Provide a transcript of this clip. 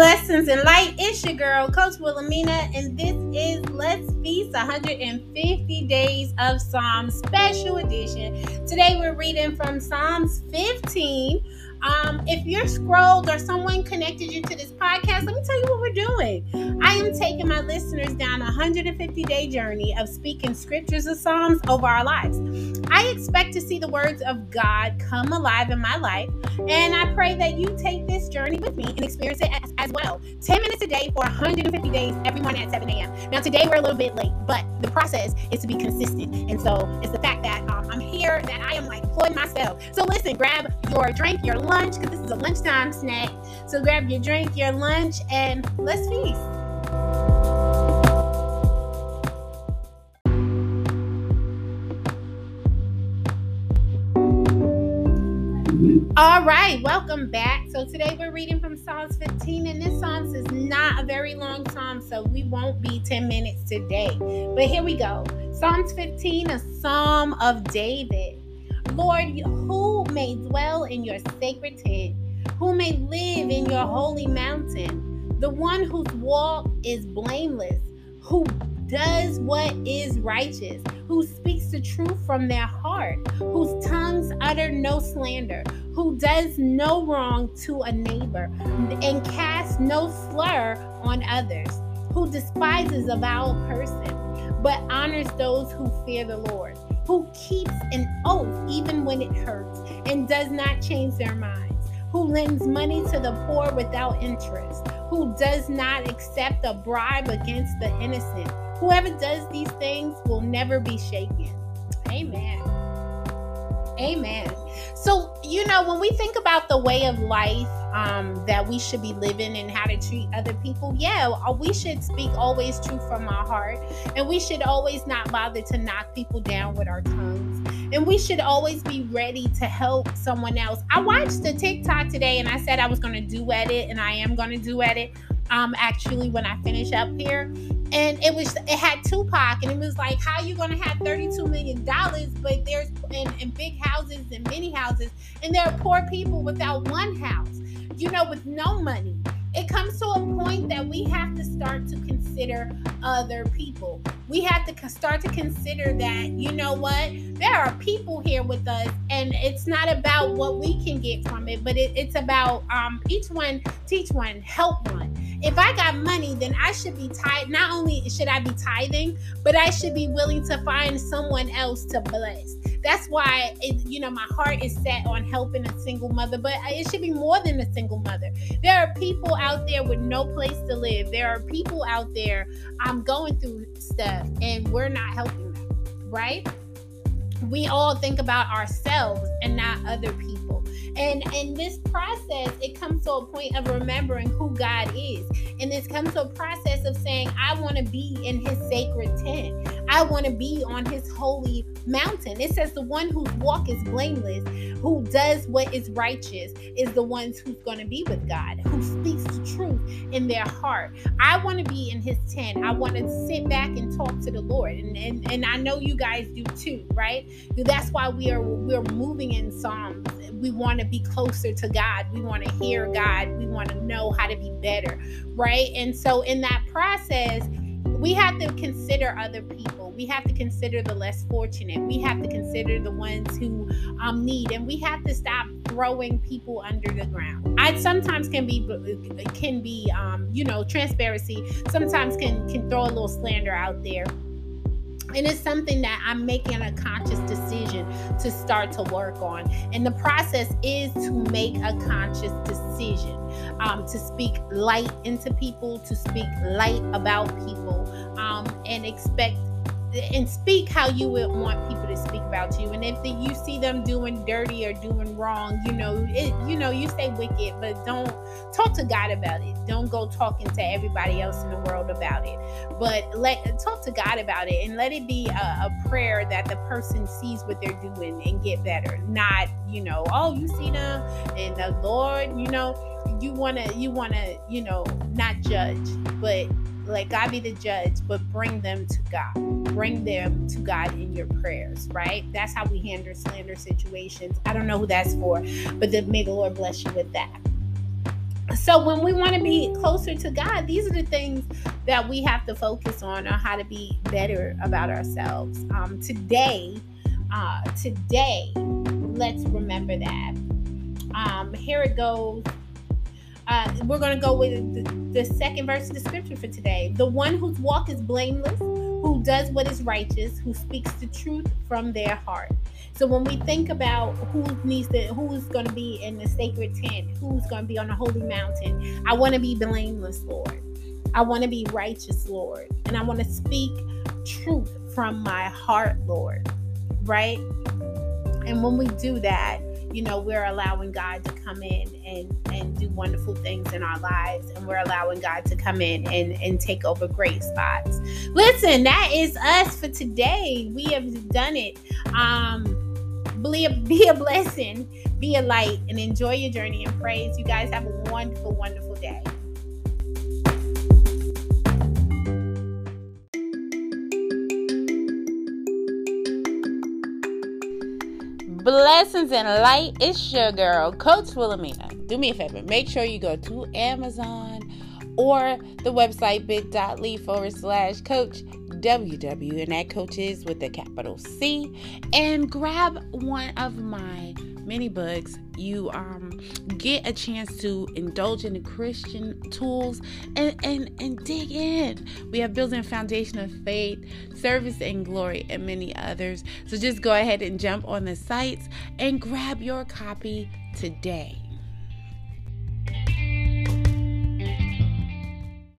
Blessings and light. It's your girl, Coach Wilhelmina, and this is Let's Feast 150 Days of Psalms Special Edition. Today we're reading from Psalms 15 um, if you're scrolled or someone connected you to this podcast, let me tell you what we're doing. I am taking my listeners down a 150 day journey of speaking scriptures and Psalms over our lives. I expect to see the words of God come alive in my life, and I pray that you take this journey with me and experience it as, as well. 10 minutes a day for 150 days every morning at 7 a.m. Now, today we're a little bit late, but the process is to be consistent. And so it's the fact that um, I'm here, that I am like pulling myself. So listen, grab your drink, your lunch because this is a lunchtime snack. So grab your drink, your lunch, and let's feast. All right, welcome back. So today we're reading from Psalms 15, and this Psalms is not a very long psalm, so we won't be 10 minutes today. But here we go. Psalms 15, a psalm of David. Lord, who may dwell in your sacred tent, who may live in your holy mountain, the one whose walk is blameless, who does what is righteous, who speaks the truth from their heart, whose tongues utter no slander, who does no wrong to a neighbor, and casts no slur on others, who despises a vile person, but honors those who fear the Lord who keeps an oath even when it hurts and does not change their minds, who lends money to the poor without interest, who does not accept a bribe against the innocent. Whoever does these things will never be shaken. Amen. Amen. So, you know, when we think about the way of life um, that we should be living and how to treat other people, yeah, uh, we should speak always truth from our heart. And we should always not bother to knock people down with our tongues. And we should always be ready to help someone else. I watched the TikTok today and I said I was going to duet it, and I am going to duet it um, actually when I finish up here and it was it had Tupac, and it was like, how you gonna have thirty-two million dollars, but there's in, in big houses and many houses, and there are poor people without one house, you know, with no money. It comes to a point that we have to start to consider other people. We have to start to consider that, you know what, there are people here with us, and it's not about what we can get from it, but it, it's about um, each one teach one, help one if I got money, then I should be tied. Not only should I be tithing, but I should be willing to find someone else to bless. That's why, it, you know, my heart is set on helping a single mother, but it should be more than a single mother. There are people out there with no place to live. There are people out there I'm going through stuff, and we're not helping them, right? We all think about ourselves and not other people. And in this process, it comes to a point of remembering who God is. And this comes to a process of saying, I want to be in his sacred tent. I want to be on his holy mountain. It says the one whose walk is blameless, who does what is righteous, is the ones who's going to be with God, who speaks the truth in their heart. I want to be in his tent. I want to sit back and talk to the Lord. And, and, and I know you guys do too, right? That's why we are we're moving in Psalms. We want to be closer to God. We want to hear God. We want to know how to be better, right? And so in that process, we have to consider other people. We have to consider the less fortunate. We have to consider the ones who um, need, and we have to stop throwing people under the ground. I sometimes can be can be um, you know transparency. Sometimes can can throw a little slander out there and it's something that I'm making a conscious decision to start to work on. And the process is to make a conscious decision um, to speak light into people, to speak light about people, um, and expect and speak how you would want people to speak about you. And if the, you see them doing dirty or doing wrong, you know, it, you know, you say wicked, but don't talk to God about it. Don't go talking to everybody else in the world about it. But let talk to God about it and let it be a, a prayer that the person sees what they're doing and get better. Not, you know, oh, you see them and the Lord, you know, you wanna, you wanna, you know, not judge, but let God be the judge, but bring them to God. Bring them to God in your prayers, right? That's how we handle slander situations. I don't know who that's for, but then may the Lord bless you with that. so when we want to be closer to God, these are the things that we have to focus on on how to be better about ourselves. Um, today, uh, today, let's remember that. Um, here it goes. Uh, we're going to go with the, the second verse of the scripture for today. The one whose walk is blameless, who does what is righteous, who speaks the truth from their heart. So when we think about who needs to, who's going to be in the sacred tent, who's going to be on the holy mountain, I want to be blameless, Lord. I want to be righteous, Lord, and I want to speak truth from my heart, Lord. Right? And when we do that, you know, we're allowing God to come in and and do wonderful things in our lives, and we're allowing God to come in and and take over great spots. Listen, that is us for today. We have done it. Um be a, be a blessing, be a light, and enjoy your journey and praise. You guys have a wonderful, wonderful day. Blessings and light. It's your girl, Coach Wilhelmina. Do me a favor, make sure you go to Amazon or the website bit.ly forward slash coach WW, and that coach is with a capital C. And grab one of my mini books. You um get a chance to indulge in the Christian tools and, and, and dig in. We have building foundation of faith, service and glory, and many others. So just go ahead and jump on the sites and grab your copy today.